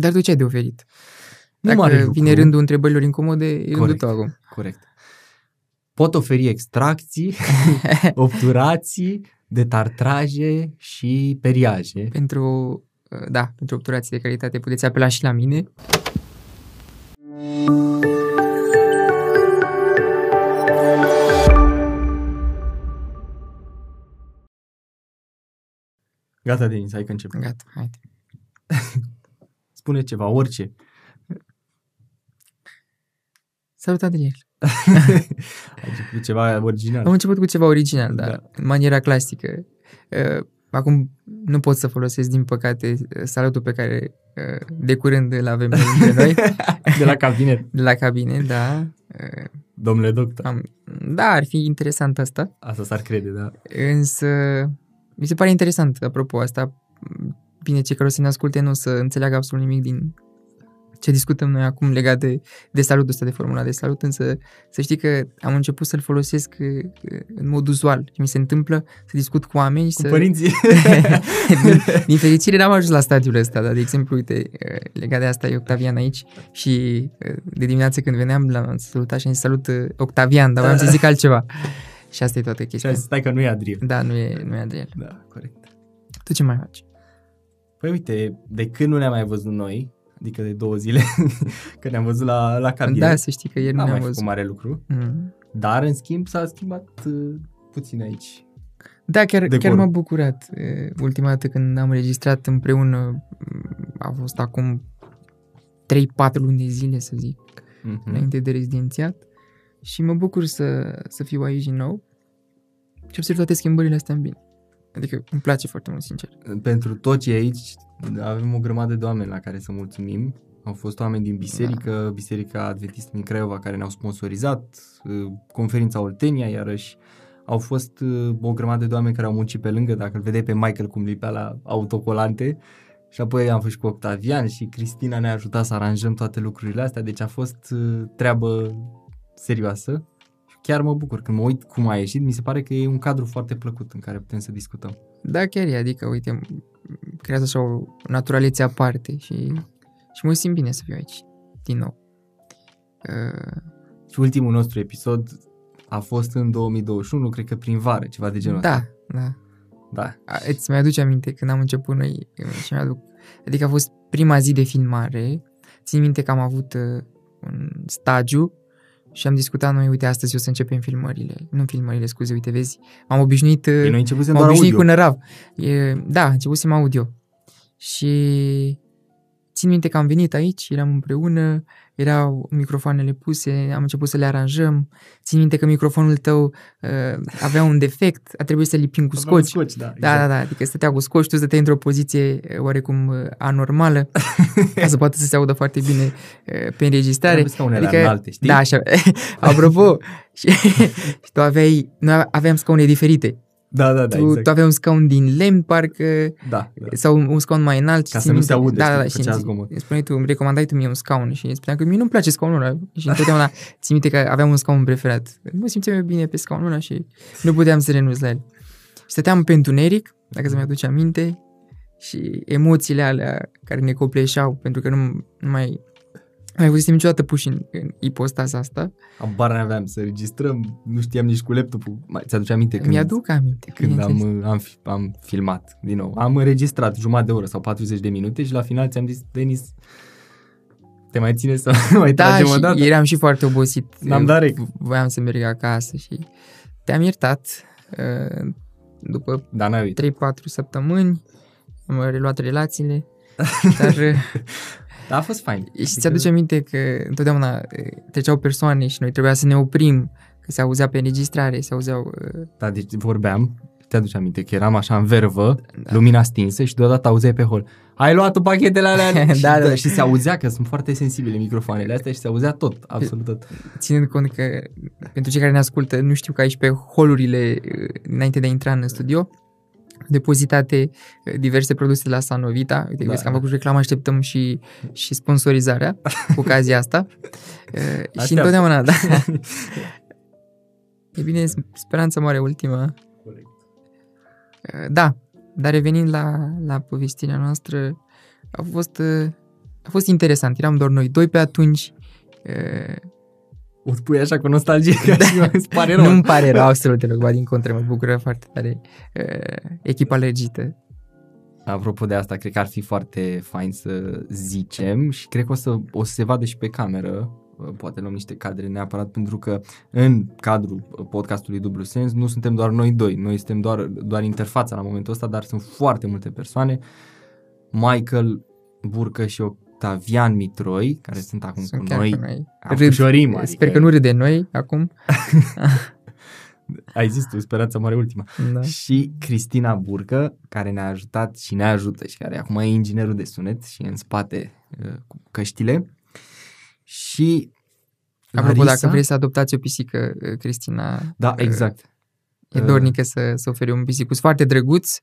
Dar tu ce ai de oferit? Nu Dacă mare lucru. vine rândul întrebărilor incomode, e rândul Corect. tău acum. Corect. Pot oferi extracții, obturații, detartraje și periaje. Pentru, uh, da, pentru obturații de calitate puteți apela și la mine. Gata, Denis, hai că începem. Gata, haide. Spune ceva, orice. Salut, Adriel. Ai început cu ceva original. Am început cu ceva original, dar Da. da. în maniera clasică. Uh, Acum nu pot să folosesc, din păcate, salutul pe care uh, de curând îl avem noi între noi, De la cabinet. de la cabine, da. Uh, Domnule doctor. Am, da, ar fi interesant asta, Asta s-ar crede, da. însă mi se pare interesant, apropo, asta, bine, cei care o să ne asculte nu o să înțeleagă absolut nimic din ce discutăm noi acum legat de, de salutul ăsta, de formula de salut, însă să știi că am început să-l folosesc uh, în mod uzual. Mi se întâmplă să discut cu oameni Cu să... părinții. din, din fericire n-am ajuns la stadiul ăsta, dar de exemplu, uite, uh, legat de asta e Octavian aici și uh, de dimineață când veneam l-am salutat și am zis salut uh, Octavian, dar voiam să zic altceva. Și asta e toată Și chestia. a zis, stai că nu e Adrian. Da, nu e, nu e Adriel. Da, corect. Tu ce mai faci? Păi uite, de când nu ne-am mai văzut noi, adică de două zile, că ne-am văzut la, la cabinet, Da, să știi că ieri nu n-am ne-am mai văzut. făcut mare lucru, Mm. dar în schimb s-a schimbat uh, puțin aici. Da, chiar, Decorul. chiar m-a bucurat. E, Ultima dată când am înregistrat împreună, m, a fost acum 3-4 luni de zile, să zic, Mm-hmm. înainte de rezidențiat și mă bucur să, să fiu aici din nou și observ toate schimbările astea în bine. Adică îmi place foarte mult, sincer. Pentru toți cei aici avem o grămadă de oameni la care să mulțumim. Au fost oameni din biserică, Da. Biserica Adventistă din Craiova care ne-au sponsorizat, uh, conferința Oltenia iarăși. Au fost uh, o grămadă de oameni care au muncit pe lângă, dacă îl vedeai pe Michael cum lipea la autocolante. Și apoi am fost și cu Octavian și Cristina ne-a ajutat să aranjăm toate lucrurile astea, deci a fost uh, treabă serioasă. Și Chiar mă bucur când mă uit cum a ieșit, mi se pare că e un cadru foarte plăcut în care putem să discutăm. Da, chiar e, adică, uite, m- creează așa o naturalețe aparte și, și mă simt bine să fiu aici, din nou. Uh, Și ultimul nostru episod a fost în 2021, cred că prin vară, ceva de genul da, ăsta. da. Da. A, Îți mai aduce aminte când am început noi și mi-aduc, adică a fost prima zi de filmare, țin minte că am avut uh, un stagiu și am discutat noi, uite, astăzi o să începem filmările, nu filmările, scuze, uite, vezi, m-am obișnuit, uh, Ei, noi începusem m-am doar obișnuit audio. cu nărav. E, da, începusem audio. Și țin minte că am venit aici, eram împreună, erau microfoanele puse, am început să le aranjăm. Țin minte că microfonul tău uh, avea un defect, a trebuit să lipim cu Aveam scoci. scoci, da. Da, da, da, adică stătea cu scoci, tu stăteai într-o poziție eh, oarecum eh, anormală, ca să poată să se audă foarte bine eh, pe înregistrare. Trebuie scaunele adică, înalte, știi? Da, așa. Apropo, și, și tu aveai, noi aveam scaune diferite. Da, da, da, tu, exact. tu aveai un scaun din lemn, parcă, Da, da. sau un scaun mai înalt. Ca și să țin nu se minte- audă, Da, da, știi, da, și făcea îmi, zgomot. îmi spuneai tu, îmi recomandai tu mie un scaun și îmi spuneam că mie nu-mi place scaunul ăla și întotdeauna țin minte că aveam un scaun preferat. Mă simțeam eu bine pe scaunul ăla și nu puteam să renunț la el. Și stăteam pe întuneric, dacă să-mi aduce aminte, și emoțiile alea care ne copleșeau, pentru că nu, nu mai nu mai fusesem niciodată puși în, în ipostaza asta. Abar n-aveam să registrăm, nu știam nici cu laptopul. Mai, ți-aduce aminte când, Mi-aduc aminte. când bineînțeles. am, am, fi- am filmat din nou. Am înregistrat jumătate de oră sau 40 de minute și la final ți-am zis, Denis, te mai ține să mai Da, tragem o și dată? eram și foarte obosit. N-am dat rec. Voiam să merg acasă și te-am iertat. Uh, După Da, n-ai uitat. 3-4 săptămâni am reluat relațiile, dar uh, Da, a fost fain. și ți-aduce aminte că întotdeauna uh, treceau persoane și noi trebuia să ne oprim, că se auzea pe înregistrare, se auzeau... uh, Da, deci vorbeam, te aduce aminte că eram așa în vervă, Da. da. lumina stinsă și deodată auzeai pe hol. Ai luat tu pachetele alea? Da, și, da, da. și se auzea că sunt foarte sensibile microfoanele astea și se auzea tot, absolut tot. Ținând cont că pentru cei care ne ascultă, nu știu că aici pe holurile uh, înainte de a intra în studio, depozitate uh, diverse produse de la Sanovita. Uite, Da, vezi că am da. făcut reclamă, așteptăm și, și sponsorizarea cu ocazia asta. Uh, și Așteaptă. întotdeauna, da. E bine, speranța mare ultima. Corect. Uh, Da, dar revenind la, la povestirea noastră, a fost uh, a fost interesant. Eram doar noi doi pe atunci. Uh, O spui așa cu nostalgie, că și îți pare rău. nu-mi pare rău absolut deloc, ba din contră, mă bucură foarte tare uh, echipa lărgită. Apropo de asta, cred că ar fi foarte fain să zicem și cred că o să, o să se vadă și pe cameră, uh, poate luăm niște cadre neapărat, pentru că în cadrul uh, podcastului Dublu Sens nu suntem doar noi doi, noi suntem doar, doar interfața la momentul ăsta, dar sunt foarte multe persoane, Michael Burcă și Octavian Mitroi, care sunt acum Sunt cu chiar noi. cu noi. Am Râd. pușorim, adică- Sper că nu râde noi acum. Ai zis tu, speranța mare ultima. Da. și Cristina Burcă, care ne-a ajutat și ne ajută și care acum e inginerul de sunet și e în spate uh, cu căștile. Și Apropo, Larisa- dacă vrei să adoptați o pisică, uh, Cristina Da, uh, exact. e dornică să, să ofere un pisicus foarte drăguț,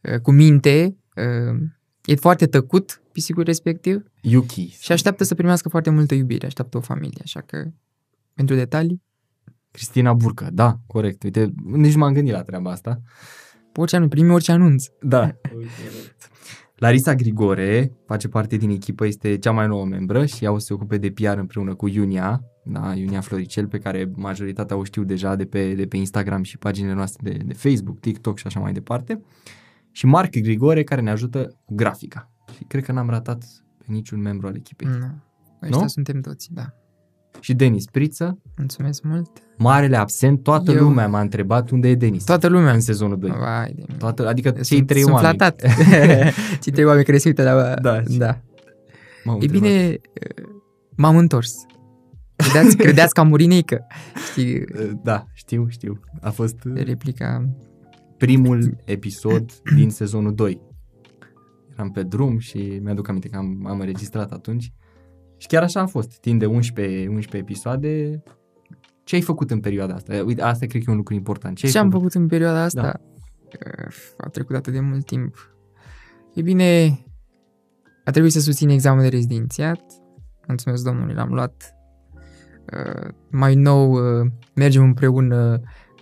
uh, cu minte, uh, e foarte tăcut pisicul respectiv Yuki. și așteaptă să primească foarte multă iubire, așteaptă o familie, așa că pentru detalii, Cristina Burcă, da, corect. Uite, nici m-am gândit la treaba asta. orice anunț, primi orice anunț. Da. Larisa Grigore face parte din echipă, este cea mai nouă membră și ea o să se ocupe de PR împreună cu Iunia, da, Iunia Floricel, pe care majoritatea o știu deja de pe, de pe Instagram și paginile noastre de, de Facebook, TikTok și așa mai departe. Și Marc Grigore, care ne ajută cu grafica. Și cred că n-am ratat pe niciun membru al echipei. Mm. Nu. Ăștia Nu? suntem toți, da. Și Denis Priță, Mulțumesc mult. marele absent, toată Eu- lumea m-a întrebat unde e Denis Toată lumea. în sezonul 2. Vai de mine. Toată, adică cei sunt, trei sunt oameni. flatat. cei trei oameni care se uită la... Da. da. M-au E întrebat. bine, m-am întors. Credeați, credeați că am murit neică. Știi, Da, știu, știu. A fost replica... primul episod din sezonul 2. Eram pe drum și mi-aduc aminte că am, am înregistrat atunci. Și chiar așa a fost. Timp de 11, 11 episoade. Ce ai făcut în perioada asta? Uite, asta cred că e un lucru important. Ce, Ce ai am făcut în perioada asta? Da. Da. A trecut atât de mult timp. E bine, a trebuit să susțin examenul de rezidențiat. Mulțumesc domnului, l-am luat. Uh, mai nou, uh, mergem împreună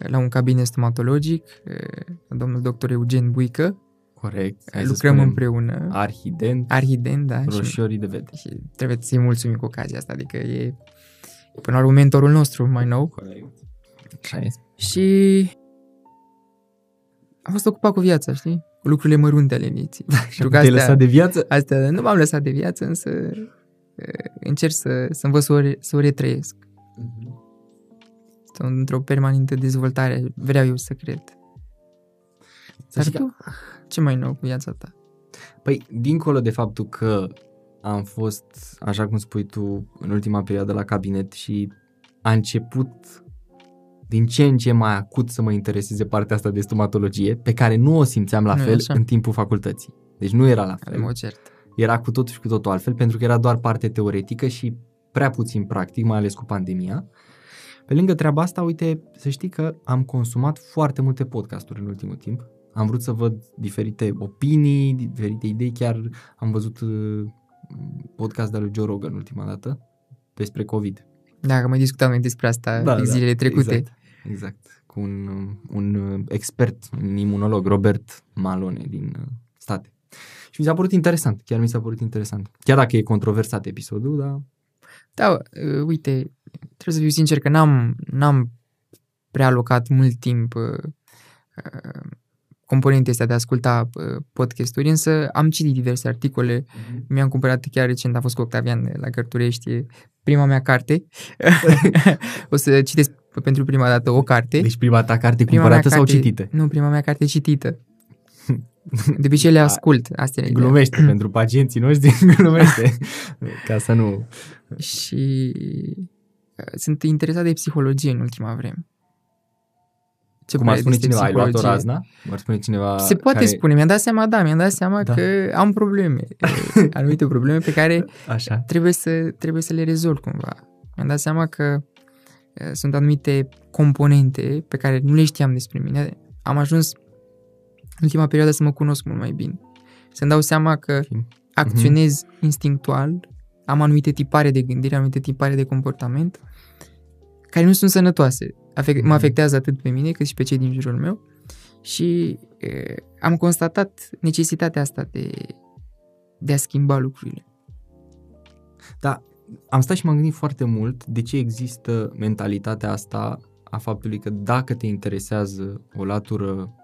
la un cabinet stomatologic, uh, domnul doctor Eugen Buică. Corect. Hai să Lucrăm spunem împreună. Arhident, Arhident, da. Și, roșiorii de vede. și trebuie să-i mulțumim cu ocazia asta, adică e până la urmă mentorul nostru mai nou. Corect. Așa este. Și am fost ocupat cu viața, știi? Cu lucrurile mărunte ale vieții. Și te-ai lăsat de viață? astea nu m-am lăsat de viață, însă uh, încerc să, să învăț să o, re, să o retrăiesc. Sunt într-o permanentă dezvoltare, vreau eu să cred. Să Dar știi că- tu, ce mai nou cu viața ta? Păi, dincolo de faptul că am fost, așa cum spui tu, în ultima perioadă la cabinet și a început din ce în ce mai acut să mă intereseze partea asta de stomatologie, pe care nu o simțeam la Nu e fel așa? în timpul facultății. Deci nu era la Care fel. mă cert. Era cu totul și cu totul altfel, pentru că era doar parte teoretică și prea puțin practic, mai ales cu pandemia. Pe lângă treaba asta, uite, să știi că am consumat foarte multe podcasturi în ultimul timp. Am vrut să văd diferite opinii, diferite idei, chiar am văzut uh, podcast de lui Joe Rogan ultima dată despre COVID. Da, că mai discutam noi despre asta da, zilele trecute. Exact, exact. Cu un, un uh, expert, un imunolog, Robert Malone din uh, state. Și mi s-a părut interesant, chiar mi s-a părut interesant. Chiar dacă e controversat episodul, dar Da, uh, uite, trebuie să fiu sincer că n-am, n-am prea alocat mult timp uh, uh, componentele astea de a asculta uh, podcasturi, însă am citit diverse articole, mi-am cumpărat chiar recent, a fost cu Octavian la Cărturești, e prima mea carte. o să citesc pentru prima dată o carte. Deci prima ta carte Prima cumpărată mea sau carte- citită? Nu, prima mea carte citită. De obicei le ascult, astea e ideea. Glumește pentru pacienții noștri, glumește. Ca să nu... Și uh, sunt interesat de psihologie în ultima vreme. Ce Cum ar părere spune despre cineva, ai luat o psihologie? razna? Ar spune cineva Se poate care... spune, mi-am dat seama, da, mi-am dat seama Da. că am probleme, eh, anumite probleme pe care Așa. trebuie să, trebuie să le rezolv cumva. Mi-am dat seama că eh, sunt anumite componente pe care nu le știam despre mine. Am ajuns în ultima perioadă să mă cunosc mult mai bine. Să-mi dau seama că Mhm. acționez instinctual, am anumite tipare de gândire, anumite tipare de comportament care nu sunt sănătoase. Afect, Mhm. mă afectează atât pe mine cât și pe cei din jurul meu și e, am constatat necesitatea asta de, de a schimba lucrurile. Dar am stat și m-am gândit foarte mult de ce există mentalitatea asta a faptului că dacă te interesează o latură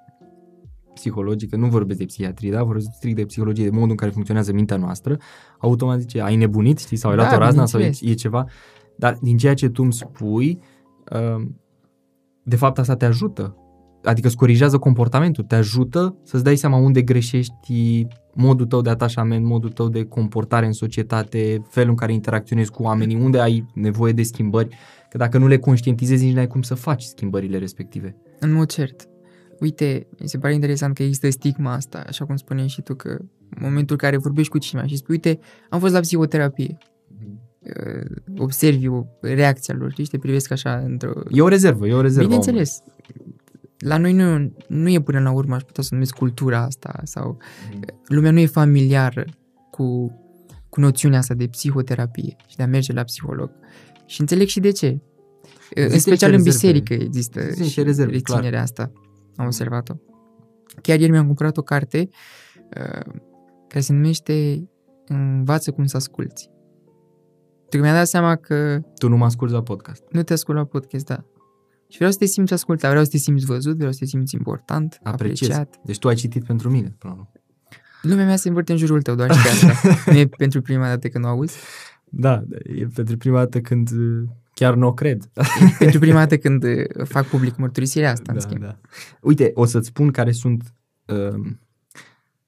psihologică, nu vorbesc de psihiatrie, da? vorbesc strict de psihologie, de modul în care funcționează mintea noastră, automat zice, ai nebunit, știi, sau ai Da, luat o razna, sau e, bineînțeles. e ceva. Dar din ceea ce tu îmi spui, uh, de fapt asta te ajută. Adică îți corigează comportamentul, te ajută să-ți dai seama unde greșești modul tău de atașament, modul tău de comportare în societate, felul în care interacționezi cu oamenii, unde ai nevoie de schimbări, că dacă nu le conștientizezi, nici n-ai cum să faci schimbările respective. În mod cert. Uite, mi se pare interesant că există stigma asta, așa cum spuneai și tu, că în momentul în care vorbești cu cineva și spui, uite, am fost la psihoterapie, uh, observi o reacția lor, știi, și te privesc așa într-o... E o rezervă, e o rezervă. Bineînțeles. La noi nu, nu e până la urmă, aș putea să numesc cultura asta sau Mm. lumea nu e familiară cu, cu noțiunea asta de psihoterapie și de a merge la psiholog. Și înțeleg și de ce. în Există special în niște rezerve. biserică există Există și niște rezerve, reținerea clar. asta. Am observat-o. Chiar ieri mi-am cumpărat o carte uh, care se numește Învață cum să asculți. Pentru că mi-am dat seama că Tu nu mă asculti la podcast. nu te ascult la podcast, da. Și vreau să te simți ascultat, vreau să te simți văzut, vreau să te simți important, Apreciez. apreciat. Deci tu ai citit pentru mine, până la urmă. Lumea mea se învârte în jurul tău, doar și pe asta. nu e pentru prima dată când o auzi. Da, e pentru prima dată când uh, chiar nu o cred. pentru prima dată când uh, fac public mărturisirea asta, în schimb. da. Uite, o să-ți spun care sunt uh,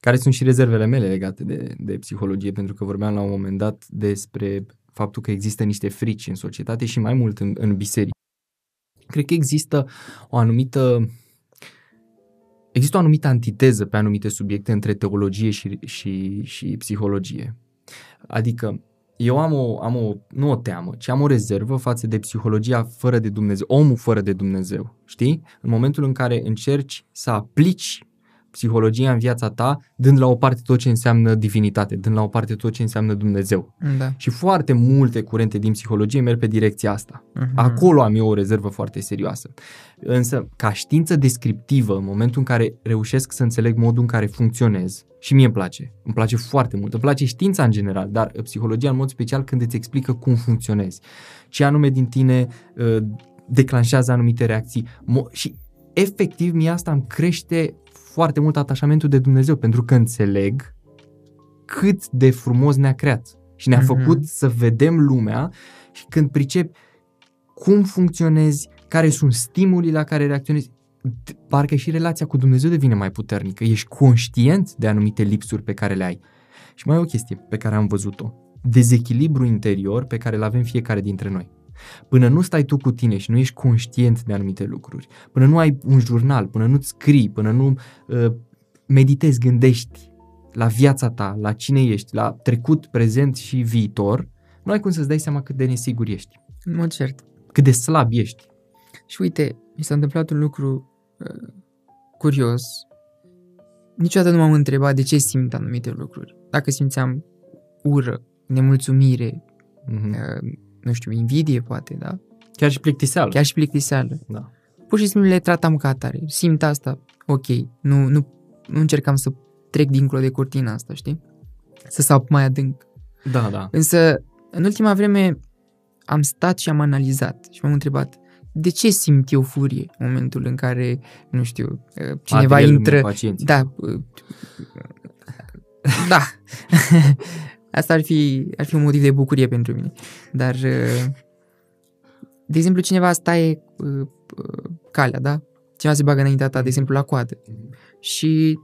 care sunt și rezervele mele legate de, de psihologie, pentru că vorbeam la un moment dat despre faptul că există niște frici în societate și mai mult în, în biserică. Cred că există o anumită există o anumită antiteză pe anumite subiecte între teologie și, și, și psihologie. Adică eu am o, am o, nu o teamă, ci am o rezervă față de psihologia fără de Dumnezeu, omul fără de Dumnezeu, știi? În momentul în care încerci să aplici psihologia în viața ta, dând la o parte tot ce înseamnă divinitate, dând la o parte tot ce înseamnă Dumnezeu. Da. Și foarte multe curente din psihologie merg pe direcția asta. Mhm. Acolo am eu o rezervă foarte serioasă. Însă, ca știință descriptivă, în momentul în care reușesc să înțeleg modul în care funcționez, și mie îmi place, îmi place foarte mult, îmi place știința în general, dar psihologia în mod special când îți explică cum funcționezi, ce anume din tine uh, declanșează anumite reacții Mo- și efectiv mie asta îmi crește foarte mult atașamentul de Dumnezeu, pentru că înțeleg cât de frumos ne-a creat și ne-a Mhm. făcut să vedem lumea și când pricep cum funcționezi, care sunt stimulii la care reacționezi, d- parcă și relația cu Dumnezeu devine mai puternică. Ești conștient de anumite lipsuri pe care le ai. Și mai e o chestie pe care am văzut-o. Dezechilibru interior pe care îl avem fiecare dintre noi. Până nu stai tu cu tine și nu ești conștient de anumite lucruri, până nu ai un jurnal, până nu-ți scrii, până nu uh, meditezi, gândești la viața ta, la cine ești, la trecut, prezent și viitor, nu ai cum să-ți dai seama cât de nesigur ești, În mod cert. cât de slab ești. Și uite, mi s-a întâmplat un lucru uh, curios. Niciodată nu m-am întrebat de ce simt anumite lucruri. Dacă simțeam ură, nemulțumire, Mm-hmm. uh, nu știu, invidie poate, da? Chiar și plictiseală. Chiar și plictiseală. Da. Pur și simplu le tratam ca atare. Simt asta, ok. Nu, nu, nu încercam să trec dincolo de cortina asta, știi? Să sap mai adânc. Da, da. Însă, în ultima vreme, am stat și am analizat și m-am întrebat de ce simt eu furie în momentul în care, nu știu, uh, cineva Materialul intră... meu, pacienții. Da. uh, Da. Asta ar fi, ar fi un motiv de bucurie pentru mine. Dar, uh, de exemplu, cineva staie uh, uh, calea, da? Cineva se bagă înaintea ta, de exemplu, la coadă. Și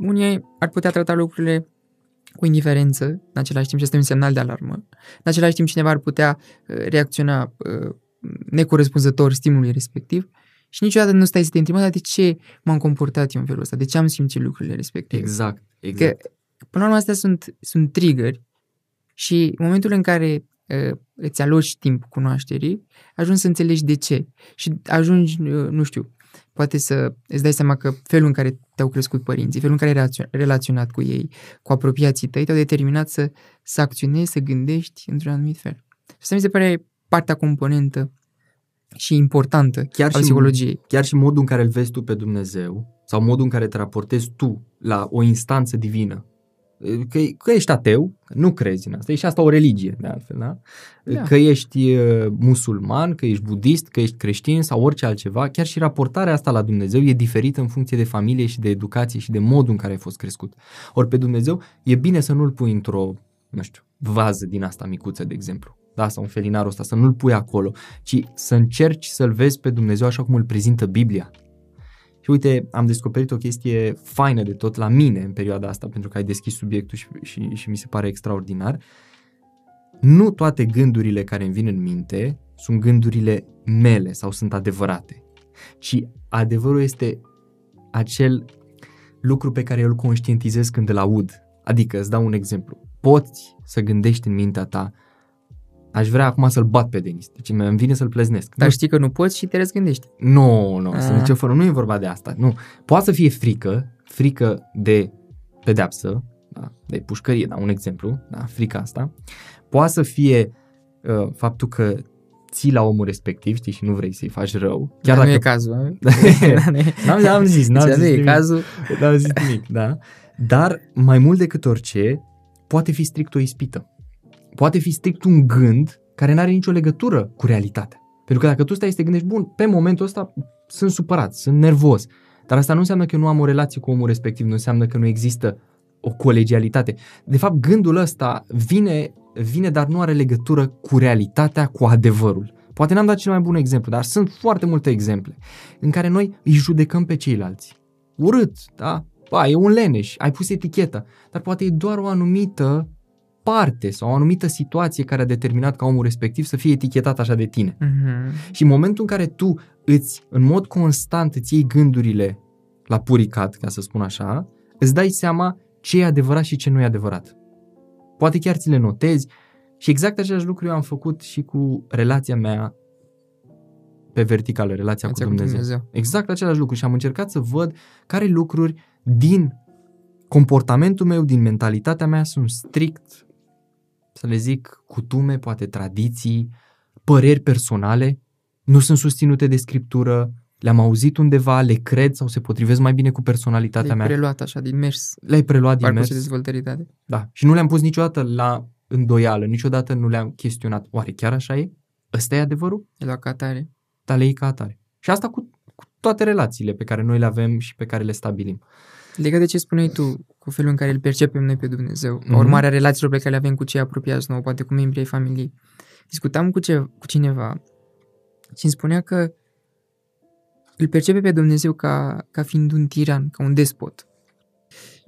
unii ar putea trata lucrurile cu indiferență, în același timp și este un semnal de alarmă. În același timp cineva ar putea uh, reacționa uh, necorespunzător stimulului respectiv și niciodată nu stai să te întrebi, "Mă, dar de ce m-am comportat eu în felul ăsta? De ce am simțit lucrurile respective? Exact, exact. Că, până la urmă, astea sunt, sunt triggeri și în momentul în care uh, îți aloci timp cunoașterii, ajungi să înțelegi de ce. Și ajungi, uh, nu știu, poate să îți dai seama că felul în care te-au crescut părinții, felul în care ai relațio- relaționat cu ei, cu apropiații tăi, te-au determinat să, să acționezi, să gândești într-un anumit fel. Și asta mi se pare partea componentă și importantă Chiar a și- psihologiei. Chiar și modul în care îl vezi tu pe Dumnezeu sau modul în care te raportezi tu la o instanță divină, Că, că ești ateu, nu crezi în asta, e și asta o religie, de altfel, da? Da. Că ești uh, musulman, că ești budist, că ești creștin sau orice altceva, chiar și raportarea asta la Dumnezeu e diferită în funcție de familie și de educație și de modul în care ai fost crescut. Ori pe Dumnezeu e bine să nu-l pui într-o, nu știu, vază din asta micuță, de exemplu, da, sau un felinarul ăsta, să nu-l pui acolo, ci să încerci să-l vezi pe Dumnezeu așa cum îl prezintă Biblia. Și uite, am descoperit o chestie faină de tot la mine în perioada asta, pentru că ai deschis subiectul și, și, și mi se pare extraordinar. Nu toate gândurile care îmi vin în minte sunt gândurile mele sau sunt adevărate, ci adevărul este acel lucru pe care eu îl conștientizez când îl aud. Adică, îți dau un exemplu. Poți să gândești în mintea ta Aș vrea acum să-l bat pe Denis. Deci îmi vine să-l pleznesc. Dar știi că nu poți și te răzgândești. Nu, nu, Ah. să nicio formă. Nu e vorba de asta. Nu. Poate să fie frică, frică de pedeapsă, da, de pușcărie, da, un exemplu, da, frica asta. Poate să fie uh, faptul că ții la omul respectiv, știi, și nu vrei să-i faci rău. Chiar Chiar nu e dacă... cazul. a? N-am, n-am zis, n-am Deci zis nu e nimic. cazul. N-am zis nimic, da. Dar mai mult decât orice, poate fi strict o ispită. Poate fi strict un gând care nu are nicio legătură cu realitatea. Pentru că dacă tu stai să te gândești, bun, pe momentul ăsta sunt supărat, sunt nervos, dar asta nu înseamnă că eu nu am o relație cu omul respectiv, nu înseamnă că nu există o colegialitate. De fapt, gândul ăsta vine, vine dar nu are legătură cu realitatea, cu adevărul. Poate n-am dat cel mai bun exemplu, dar sunt foarte multe exemple în care noi îi judecăm pe ceilalți. Urât, da? Ba, e un leneș, ai pus eticheta, dar poate e doar o anumită parte sau o anumită situație care a determinat ca omul respectiv să fie etichetat așa de tine. Mhm. Și în momentul în care tu îți, în mod constant, îți iei gândurile la puricat, ca să spun așa, îți dai seama ce e adevărat și ce nu e adevărat. Poate chiar ți le notezi și exact același lucru eu am făcut și cu relația mea pe verticală, relația Relația cu cu Dumnezeu. Dumnezeu. Exact același lucru și am încercat să văd care lucruri din comportamentul meu, din mentalitatea mea sunt strict, să le zic, cutume, poate tradiții, păreri personale, nu sunt susținute de scriptură, le-am auzit undeva, le cred sau se potrivesc mai bine cu personalitatea Le-ai mea. preluat așa din mers. Le-ai preluat din Parcursul mers. dezvoltării tale. Da. Și nu le-am pus niciodată la îndoială, niciodată nu le-am chestionat. Oare chiar așa e? Ăsta e adevărul? E la catare. Dar le iei ca atare. Și asta cu, cu toate relațiile pe care noi le avem și pe care le stabilim. Legat de ce spuneai tu, cu felul în care îl percepem noi pe Dumnezeu, Mhm. mm-hmm. urmarea relațiilor pe care le avem cu cei apropiați nouă, poate cu membrii ai familiei. Discutam cu, ce, cu cineva și îmi spunea că îl percepe pe Dumnezeu ca, ca fiind un tiran, ca un despot.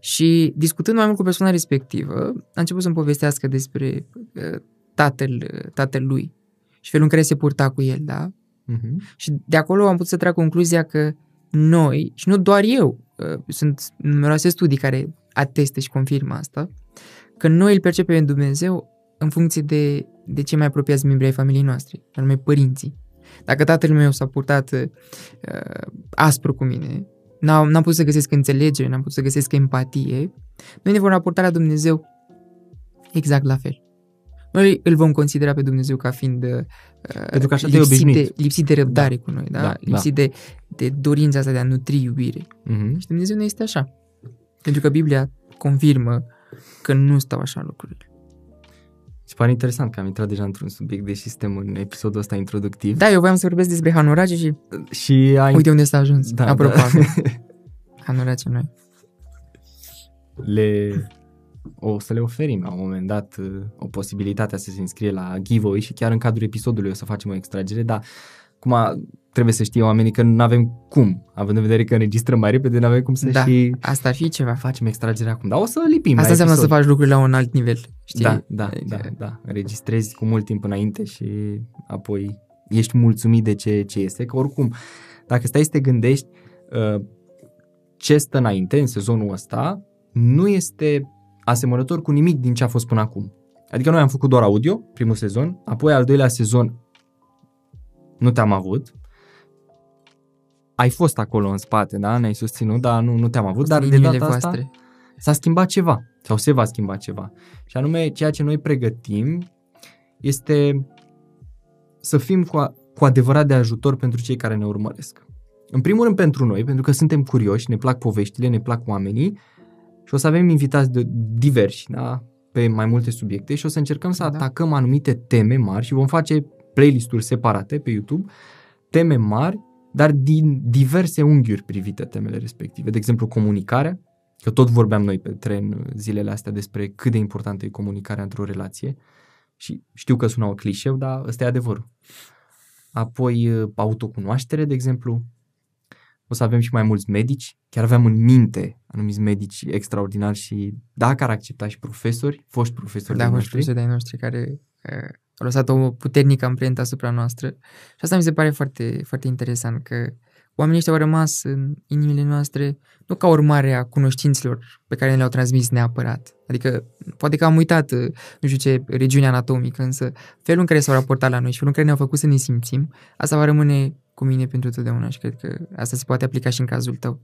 Și discutând mai mult cu persoana respectivă, a început să-mi povestească despre uh, tatăl, uh, tatăl lui și felul în care se purta cu el, da? Uh-huh. Și de acolo am putut să trag concluzia că noi, și nu doar eu, uh, sunt numeroase studii care atestă și confirmă asta, că noi îl percepem pe Dumnezeu în funcție de, de cei mai apropiați membri ai familiei noastre, anume părinții. Dacă tatăl meu s-a purtat uh, aspru cu mine, n-am, n-am putut să găsesc înțelegere, n-am putut să găsesc empatie, noi ne vom raporta la Dumnezeu exact la fel. Noi îl vom considera pe Dumnezeu ca fiind uh, Pentru că așa te-ai lipsit, de, obișnuit. lipsit de răbdare da. cu noi, da? Da, da lipsit da. de, de dorința asta de a nutri iubire. Uh-huh. Și Dumnezeu nu este așa. Pentru că Biblia confirmă că nu stau așa lucrurile. Se pare interesant că am intrat deja într-un subiect, deși suntem în episodul ăsta introductiv. Da, eu voiam să vorbesc despre Hanorace și Și ai... uite unde s-a ajuns. Da, Apropo, da. Hanorace noi. le o să le oferim la un moment dat uh, o posibilitate să se înscrie la giveaway și chiar în cadrul episodului o să facem o extragere, dar cum trebuie să știe oamenii că nu avem cum, având în vedere că înregistrăm mai repede, nu avem cum să Da, și asta ar fi ceva. facem extragerea acum. Dar o să lipim Asta la înseamnă episod. să faci lucrurile la un alt nivel. Știi? Da, da, Adică- da, da. Înregistrezi cu mult timp înainte și apoi ești mulțumit de ce, ce este. Că oricum, dacă stai să te gândești uh, ce stă înainte în sezonul ăsta, nu este asemănător cu nimic din ce a fost până acum. Adică noi am făcut doar audio, primul sezon, apoi al doilea sezon nu te-am avut. Ai fost acolo în spate, da? Ne-ai susținut, dar nu, nu te-am avut. Dar de Inimile data asta voastre. s-a schimbat ceva sau se va schimba ceva. Și anume, ceea ce noi pregătim este să fim cu, a, cu adevărat de ajutor pentru cei care ne urmăresc. În primul rând pentru noi, pentru că suntem curioși, ne plac poveștile, ne plac oamenii, și o să avem invitați de diversi, da? pe mai multe subiecte și o să încercăm să Da. atacăm anumite teme mari și vom face playlist-uri separate pe YouTube, teme mari, dar din diverse unghiuri privite temele respective. De exemplu, comunicarea, că tot vorbeam noi pe tren zilele astea despre cât de importantă e comunicarea într-o relație și știu că sună o clișeu, dar ăsta e adevărul. Apoi uh, autocunoaștere, de exemplu. O să avem și mai mulți medici. Chiar aveam în minte anumiți medici extraordinari și dacă ar accepta și profesori, foști profesori Da, de fost noștri. de ai noștri care uh, au lăsat o puternică amprentă asupra noastră. Și asta mi se pare foarte, foarte interesant, că oamenii ăștia au rămas în inimile noastre nu ca urmare a cunoștințelor pe care ne le-au transmis neapărat. Adică, poate că am uitat, uh, nu știu ce, regiunea anatomică, însă felul în care s-au raportat la noi și felul în care ne-au făcut să ne simțim, asta va rămâne cu mine pentru totdeauna și cred că asta se poate aplica și în cazul tău.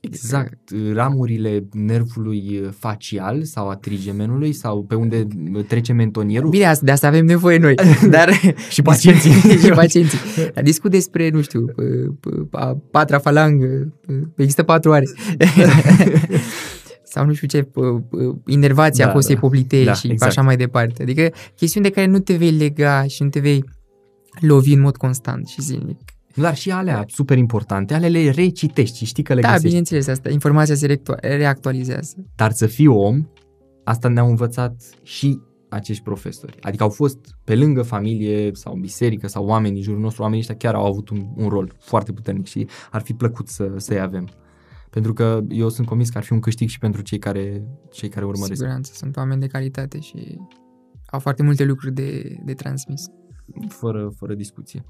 Exact, ramurile nervului facial sau a trigemenului sau pe unde trece mentonierul. Bine, asta- de asta avem nevoie noi, dar... Și pacienții. și pacienții. Dar discut despre, nu știu, p- p- a patra falangă, p- există patru are. Sau nu știu ce, p- p- inervația Da, da, fostei da. poplitei Da, și exact. așa mai departe. Adică chestiuni de care nu te vei lega și nu te vei lovi în mod constant și zilnic. Dar și alea super importante, ale le recitești și știi că le da, găsești. bineînțeles, asta, informația se reactua- reactualizează. Dar să fii om, asta ne-au învățat și acești profesori. Adică au fost pe lângă familie sau biserică sau oameni din jurul nostru, oamenii ăștia chiar au avut un, un rol foarte puternic și ar fi plăcut să, să-i avem. Pentru că eu sunt convins că ar fi un câștig și pentru cei care, cei care Cu urmăresc. siguranță, sunt oameni de calitate și au foarte multe lucruri de, de transmis. fără, fără discuție.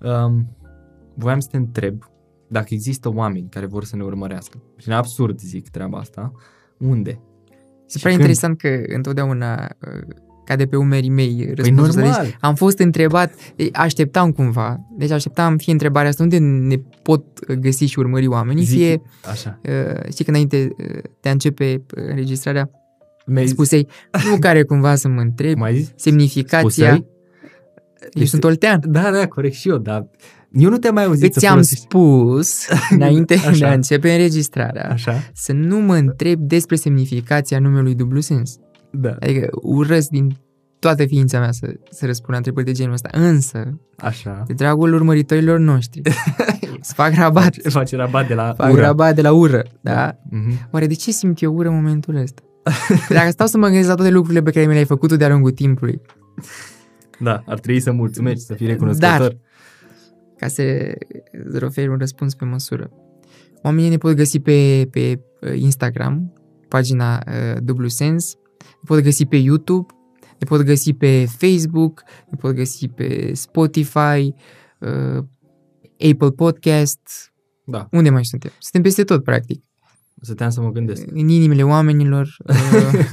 Um, voiam să te întreb dacă există oameni care vor să ne urmărească. Prin absurd zic treaba asta. Unde? Se Și pare când? interesant că întotdeauna uh, cade pe umerii mei Păi răspunsul ăsta. normal. Deci am fost întrebat, e, așteptam cumva, deci așteptam fie întrebarea asta, unde ne pot găsi și urmări oamenii, Zic- fie, Așa. uh, știi, că înainte uh, de a începe uh, înregistrarea, Mi-ai zis- spusei, nu care cumva să mă întreb, Cum ai zis? semnificația, Spusei? eu Este- sunt oltean. Da, da, corect și eu, dar eu nu te-am mai auzit să Îți am folosești... spus, înainte Așa. de a începe înregistrarea, Așa? să nu mă întreb despre semnificația numelui dublu sens. Da. Adică urăsc din toată ființa mea să, să răspund la întrebări de genul ăsta. Însă, Așa. de dragul urmăritorilor noștri, să fac rabat, Face, face rabat de la fac ura. rabat de la ură, da? Mhm. Oare de ce simt eu ură în momentul ăsta? Dacă stau să mă gândesc la toate lucrurile pe care mi le-ai făcut tu de-a lungul timpului, Da, ar trebui să mulțumești, să fii recunoscător. Dar- ca să îți oferi un răspuns pe măsură. Oamenii ne pot găsi pe, pe uh, Instagram, pagina uh, Dublu Sens, ne pot găsi pe YouTube, ne pot găsi pe Facebook, ne pot găsi pe Spotify, uh, Apple Podcast, Da, unde mai suntem? Suntem peste tot, practic. stăteam să mă gândesc. În inimile oamenilor, uh,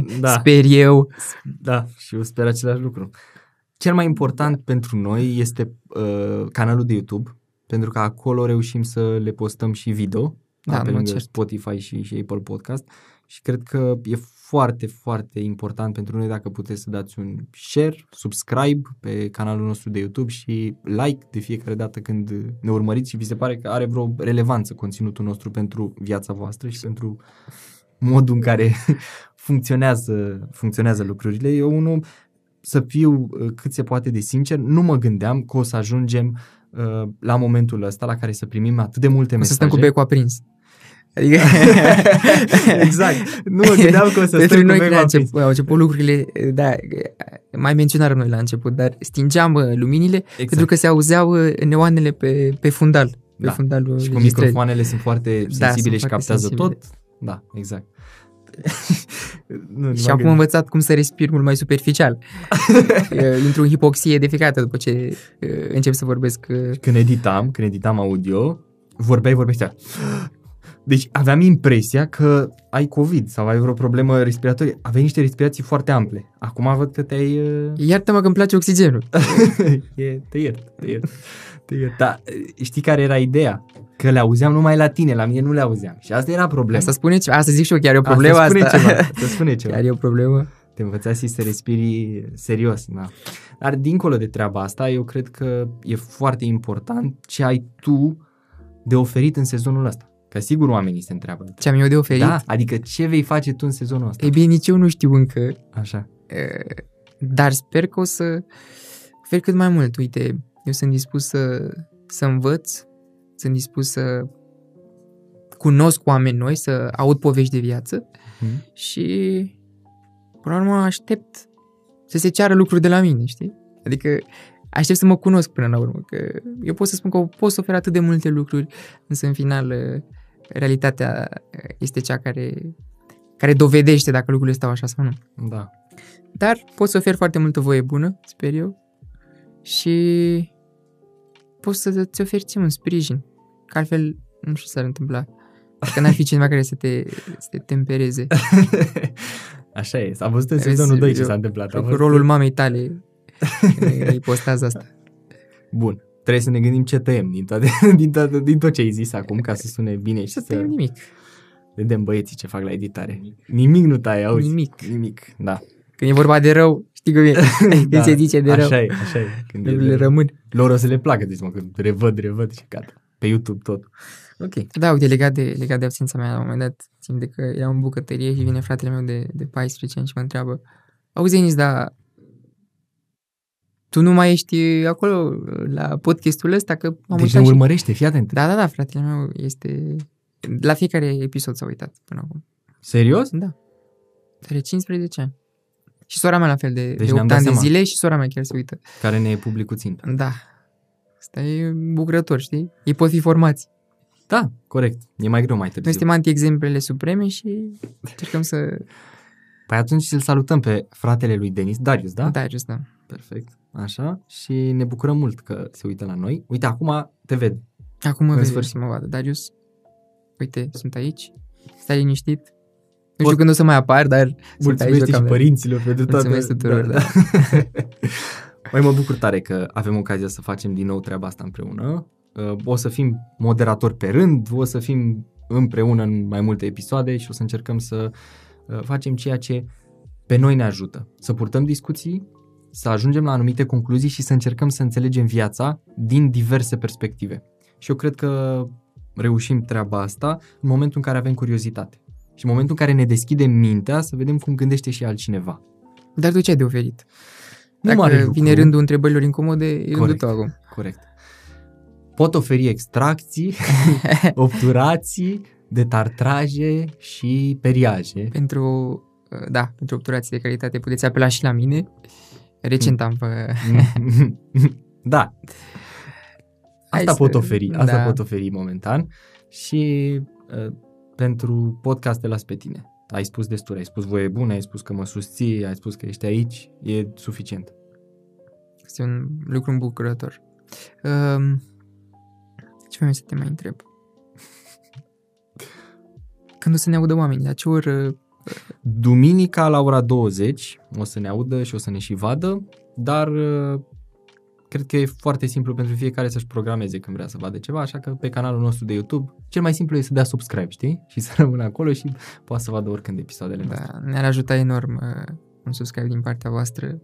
Da. sper eu. Da, și eu sper același lucru. Cel mai important pentru noi este uh, canalul de YouTube, pentru că acolo reușim să le postăm și video, Da, da, pe în mod lângă cert. Spotify și, și Apple Podcast și cred că e foarte, foarte important pentru noi dacă puteți să dați un share, subscribe pe canalul nostru de YouTube și like de fiecare dată când ne urmăriți și vi se pare că are vreo relevanță conținutul nostru pentru viața voastră și pentru modul în care funcționează, funcționează lucrurile. Eu unul să fiu uh, cât se poate de sincer, nu mă gândeam că o să ajungem uh, la momentul ăsta la care să primim atât de multe O să mesaje. stăm cu becul aprins. Adică... exact. Nu mă gândeam că o să Pentru stăm cu noi becul când a aprins. început, au început lucrurile, da, mai menționarăm noi la început, dar stingeam uh, luminile Exact. pentru că se auzeau uh, neoanele pe, pe fundal. Pe Da. fundalul Și cu registrării. microfoanele sunt foarte Da, sensibile sunt și foarte captează sensibile. tot. Da, exact. nu, nu Și m-am acum am gândit. învățat cum să respir mult mai superficial. Uh, Intru în hipoxie de fiecare dată după ce uh, încep să vorbesc. uh, când editam, când editam audio, vorbeai, vorbeai așa. Deci aveam impresia că ai COVID sau ai vreo problemă respiratorie. Aveai niște respirații foarte ample. Acum văd că te-ai... uh, Iartă-mă că îmi place oxigenul. e, te iert, te iert, te iert. Dar știi care era ideea? Că le auzeam numai la tine, la mine nu le auzeam. Și asta era problema. Asta spune ceva. Asta zic și eu, chiar e o problemă asta. asta. Spune ceva, asta spune ceva. Chiar e o problemă. Te învățați să respiri serios. Da. Dar dincolo de treaba asta, eu cred că e foarte important ce ai tu de oferit în sezonul ăsta. Că Că sigur oamenii se întreabă. Ce am eu de oferit? Da, adică ce vei face tu în sezonul ăsta? Ei bine, nici eu nu știu încă, Așa. uh, dar sper că o să ofer cât mai mult. Uite, eu sunt dispus să, să învăț, sunt dispus să cunosc oameni noi, să aud povești de viață Mhm. și până la urmă aștept să se ceară lucruri de la mine, știi? Adică aștept să mă cunosc până la urmă, că eu pot să spun că pot să ofer atât de multe lucruri, însă în final uh, realitatea uh, este cea care, care dovedește dacă lucrurile stau așa sau nu. Da. Dar pot să ofer foarte multă voie bună, sper eu, și poți să-ți oferți ție un sprijin, că altfel nu știu ce s-ar întâmpla. Dacă n-ar fi cineva care să te, să te tempereze. Așa e. S-a văzut în Vezi, sezonul 2 ce eu- s-a întâmplat. A Cu fost- rolul mamei tale îi postează asta. Bun. Trebuie să ne gândim ce tăiem din, toate, din, toate, din tot ce ai zis acum ca să sune bine și Să să tăiem nimic. vedem băieții ce fac la editare. Nimic nu tai, auzi? Nimic. Nimic, da. Când e vorba de rău, știi cum e? Când da. se zice de rău, Așa e, așa e. Când e lucrurile de- rămân. Lor o să le placă, deci mă, că revăd, revăd și gata. Pe YouTube tot. Ok. Da, uite, legat de, legat de absența mea, la un moment dat, simt de că eram în bucătărie și vine fratele meu de, de 14 ani și mă întreabă, auzi, Denis, dar tu nu mai ești acolo la podcastul ăsta? Că m-am Deci uitat ne și... urmărește, fii atent. Da, da, da, fratele meu este... La fiecare episod s-a uitat până acum. Serios? Da. Are 15 ani. Și sora mea la fel de, Deci de ne-am 8 dat ani de seama. zile și sora mea chiar se uită. Care ne e publicul țintă. Da. Asta e bucurător, știi? Ei pot fi formați. Da, corect. E mai greu mai Noi târziu. suntem anti-exemplele supreme și încercăm să... Păi atunci îl salutăm pe fratele lui Denis, Darius, da? Da, just da. Perfect. Așa. Și ne bucurăm mult că se uită la noi. Uite, acum te ved. Acum mă În vezi sfârșit. să mă vadă. Darius, uite, sunt aici. Stai liniștit. Nu Pot- știu când o să mai apar, dar sunt aici Mulțumesc și deocamdată. părinților pentru toate. Mulțumesc tuturor, da. Mai mă bucur tare că avem ocazia să facem din nou treaba asta împreună. Uh, O să fim moderatori pe rând, o să fim împreună în mai multe episoade și o să încercăm să uh, facem ceea ce pe noi ne ajută. Să purtăm discuții, să ajungem la anumite concluzii și să încercăm să înțelegem viața din diverse perspective. Și eu cred că reușim treaba asta în momentul în care avem curiozitate. Și în momentul în care ne deschidem mintea să vedem cum gândește și altcineva. Dar tu ce ai de oferit? Nu Dacă mare lucru. vine rândul întrebărilor incomode, e rândul Corect. tău acum. Corect. Pot oferi extracții, obturații, detartraje și periaje. Pentru, uh, da, pentru obturații de calitate puteți apela și la mine. Recent am fă... da. Hai Asta să- pot oferi, asta da. pot oferi momentan. Și uh, pentru podcast te las pe tine. Ai spus destul, ai spus voie bună, ai spus că mă susții, ai spus că ești aici, e suficient. Este un lucru îmbucurător. Um, ce mai să te mai întreb? Când o să ne audă oamenii, la ce oră? Duminica la ora 20 o să ne audă și o să ne și vadă, dar uh, cred că e foarte simplu pentru fiecare să-și programeze când vrea să vadă ceva, așa că pe canalul nostru de YouTube cel mai simplu e să dea subscribe, știi? Și să rămână acolo și poate să vadă oricând episoadele noastre. Da, ne-ar ajuta enorm uh, un subscribe din partea voastră.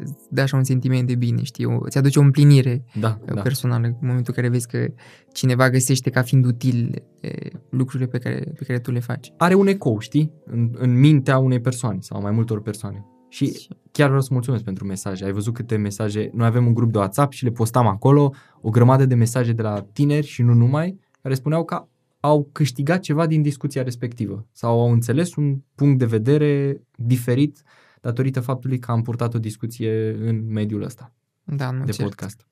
Îți dă așa un sentiment de bine, știi? O- Îți aduce o împlinire Da, da. da. personală în momentul în care vezi că cineva găsește ca fiind util e, lucrurile pe care, pe care tu le faci. Are un ecou, știi? În, în mintea unei persoane sau mai multor persoane. Și chiar vreau să mulțumesc pentru mesaje. Ai văzut câte mesaje? Noi avem un grup de WhatsApp și le postam acolo, o grămadă de mesaje de la tineri și nu numai, care spuneau că au câștigat ceva din discuția respectivă sau au înțeles un punct de vedere diferit datorită faptului că am purtat o discuție în mediul ăsta Da, nu de cer. podcast.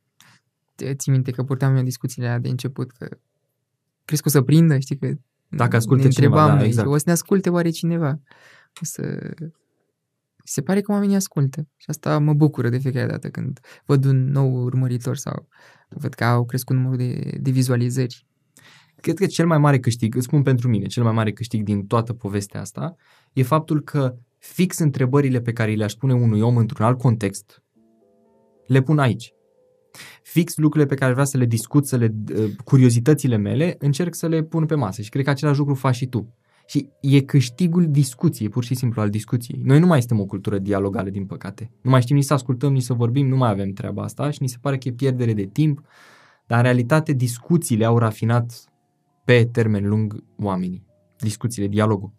Te- Ții minte că purtam eu discuțiile alea de început, că crezi că o să prindă, știi că Dacă ascultă ne cineva, întrebam da, noi, exact. o să ne asculte oare cineva? O să... Se pare că oamenii ascultă și asta mă bucură de fiecare dată când văd un nou urmăritor sau văd că au crescut numărul de, de vizualizări. Cred că cel mai mare câștig, îți spun pentru mine, cel mai mare câștig din toată povestea asta e faptul că fix întrebările pe care le-aș pune unui om într-un alt context, le pun aici. Fix lucrurile pe care vreau să le discut, să le, uh, curiozitățile mele, încerc să le pun pe masă și cred că același lucru faci și tu. Și e câștigul discuției, pur și simplu al discuției. Noi nu mai suntem o cultură dialogală, din păcate. Nu mai știm nici să ascultăm, nici să vorbim, nu mai avem treaba asta și ni se pare că e pierdere de timp, dar în realitate discuțiile au rafinat pe termen lung oamenii. Discuțiile, dialogul.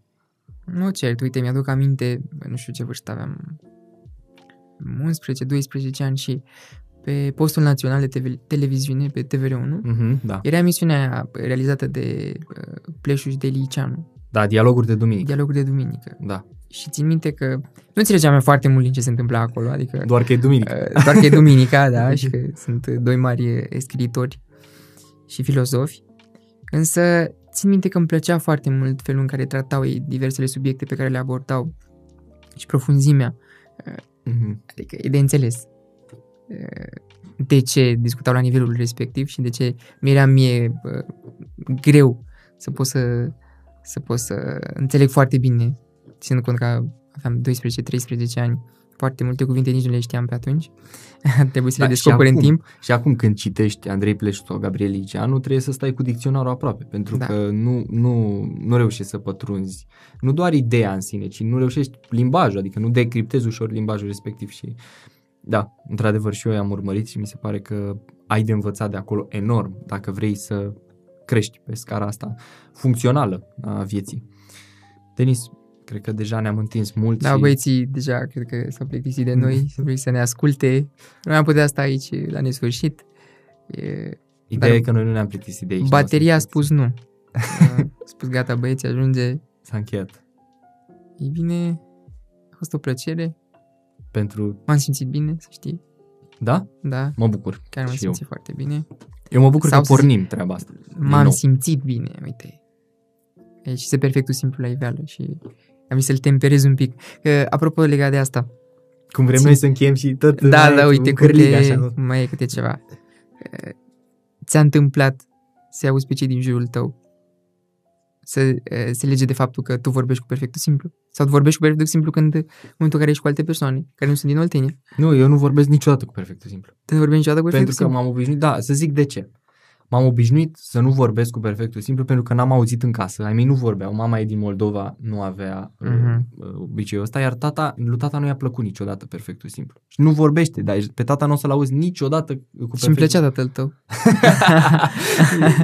Nu cert, uite, mi-aduc aminte, nu știu ce vârstă aveam, 11-12 ani și pe postul național de TV, televiziune, pe TVR1, Mm-hmm, da. era emisiunea aia realizată de uh, Pleșuș de Liceanu, Da, dialoguri de duminică. dialogul de duminică. Da. Și țin minte că nu înțelegeam eu foarte mult din ce se întâmpla acolo, adică Doar că e duminică. uh, doar că e duminica, da, și că sunt doi mari scriitori și filozofi. Însă țin minte că îmi plăcea foarte mult felul în care tratau ei diversele subiecte pe care le abordau și profunzimea. Mm-hmm. Adică e de înțeles uh, de ce discutau la nivelul respectiv și de ce mi-era mie uh, greu să pot să, să pot să înțeleg foarte bine, ținând cont că aveam 12-13 ani, foarte multe cuvinte nici nu le știam pe atunci. Trebuie să Da, le și descoperi în acum. timp. Și acum când citești Andrei Pleșu sau Gabriel Liceanu, trebuie să stai cu dicționarul aproape, pentru Da. că nu, nu, nu reușești să pătrunzi nu doar ideea în sine, ci nu reușești limbajul, adică nu decriptezi ușor limbajul respectiv și da, într-adevăr și eu i-am urmărit și mi se pare că ai de învățat de acolo enorm dacă vrei să crești pe scara asta funcțională a vieții. Denis, cred că deja ne-am întins mult Da, și băieții deja cred că s-au plictisit de noi, să vrei să ne asculte. Noi am putea sta aici la nesfârșit. E, ideea dar e că noi nu ne-am plictisit de aici. bateria a nu o să spus nu. A spus gata băieți, ajunge. S-a încheiat. E bine, a fost o plăcere. Pentru... M-am simțit bine, să știi. Da? Da, Mă bucur. chiar m-am Și eu. simțit foarte bine. Eu mă bucur Sau că să pornim treaba asta. M-am nou. simțit bine, uite. Aici este perfectul simplu la iveală și am zis să-l temperez un pic. Că, apropo legat de asta, Cum vrem Țin- noi să încheiem și tot... da, mai da, e uite, un cârlig câte, așa, nu? mai e câte ceva. Uh, Ți-a întâmplat să auzi pe cei din jurul tău să uh, se lege de faptul că tu vorbești cu perfectul simplu? Sau tu vorbești cu perfectul simplu când în momentul în care ești cu alte persoane care nu sunt din Oltenia? Nu, eu nu vorbesc niciodată cu perfectul simplu. Tu nu vorbești niciodată cu Pentru perfectul că simplu? m-am obișnuit, da, să zic de ce. M-am obișnuit să nu vorbesc cu perfectul simplu pentru că n-am auzit în casă. Ai mei nu vorbeau. Mama e din Moldova, nu avea Mhm. uh, uh, obiceiul ăsta, iar tata, lui tata nu i-a plăcut niciodată perfectul simplu. Și nu vorbește, dar pe tata nu o să-l auzi niciodată cu perfectul Și îmi plăcea tatăl tău.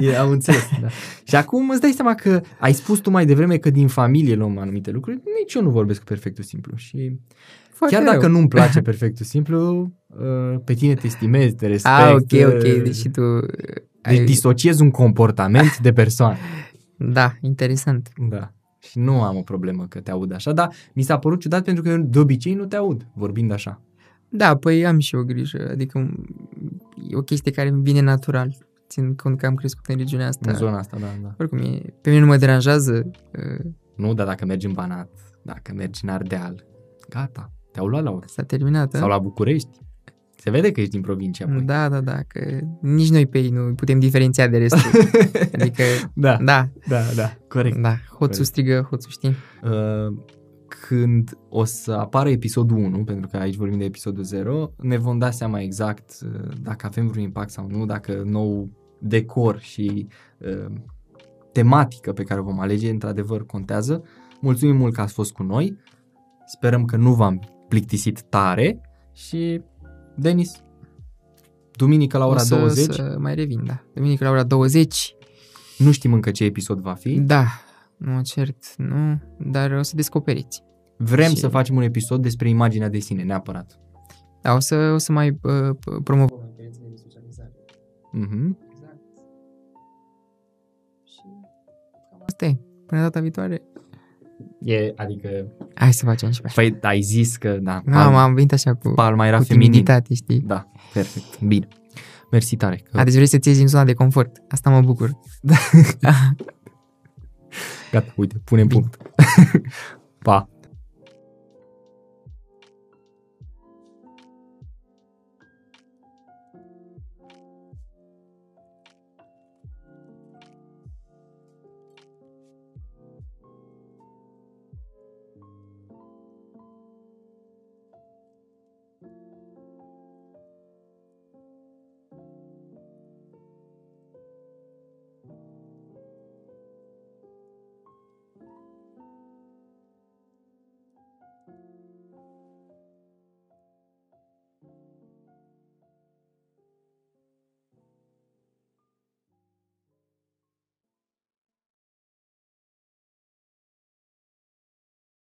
e, am înțeles, da. Și acum îți dai seama că ai spus tu mai devreme că din familie luăm anumite lucruri, nici eu nu vorbesc cu perfectul simplu. Și Foarte chiar rău. dacă nu-mi place perfectul simplu, uh, pe tine te estimez, te respect. Ah, ok, ok, uh, deci tu... Deci ai- disociez un comportament de persoană. Da, interesant. Da. Și nu am o problemă că te aud așa, dar mi s-a părut ciudat pentru că eu de obicei nu te aud vorbind așa. Da, păi am și o grijă, adică e o chestie care îmi vine natural, țin cont că am crescut în regiunea asta. În zona asta, da, da. Oricum, e, pe mine nu mă deranjează. uh, Nu, dar dacă mergi în Banat, dacă mergi în Ardeal, gata, te-au luat la S-a terminat, Sau a? la București. Se vede că ești din provincia. apoi. Da, da, da, că nici noi pe ei nu putem diferenția de restul. adică, da, da, da, da, corect. da, hoțul Corect. strigă, hoțul știi. Uh, când o să apară episodul 1, pentru că aici vorbim de episodul 0, ne vom da seama exact uh, dacă avem vreun impact sau nu, dacă nou decor și uh, tematică pe care o vom alege într-adevăr contează. Mulțumim mult că ați fost cu noi. Sperăm că nu v-am plictisit tare și Denis, duminică la ora o să, 20, să mai revin, da. Duminică la ora 20, nu știm încă ce episod va fi. da, nu mă cert, nu, dar o să descoperiți. Vrem Și- să facem un episod despre imaginea de sine, neapărat. Da, o să, o să mai uh, promovăm experiențele de socializare. Mhm. Și cam asta e. Până data viitoare. E, adică, Hai să facem și pe așa. păi ai zis că, da, Nu, am, am venit așa cu, palma era cu feminin. timiditate, știi? Da, perfect, bine. Mersi tare. Că, A, deci vrei să-ți iei din zona de confort. Asta mă bucur. gata, uite, punem Bine. punct. pa!